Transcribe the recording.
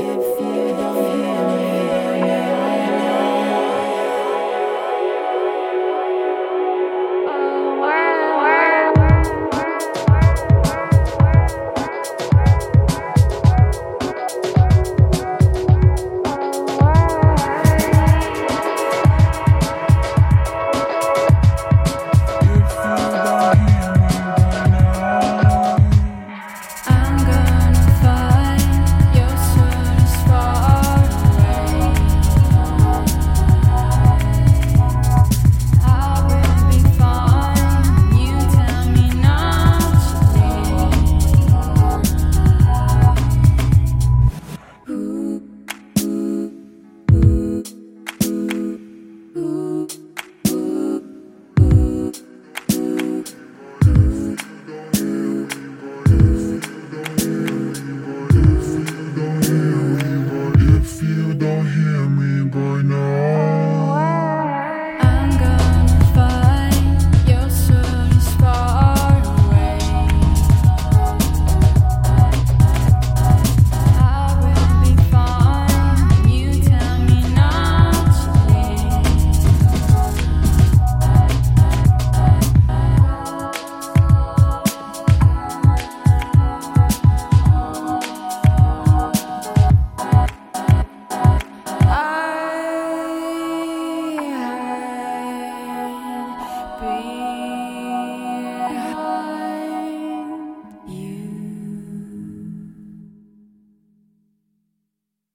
If you don't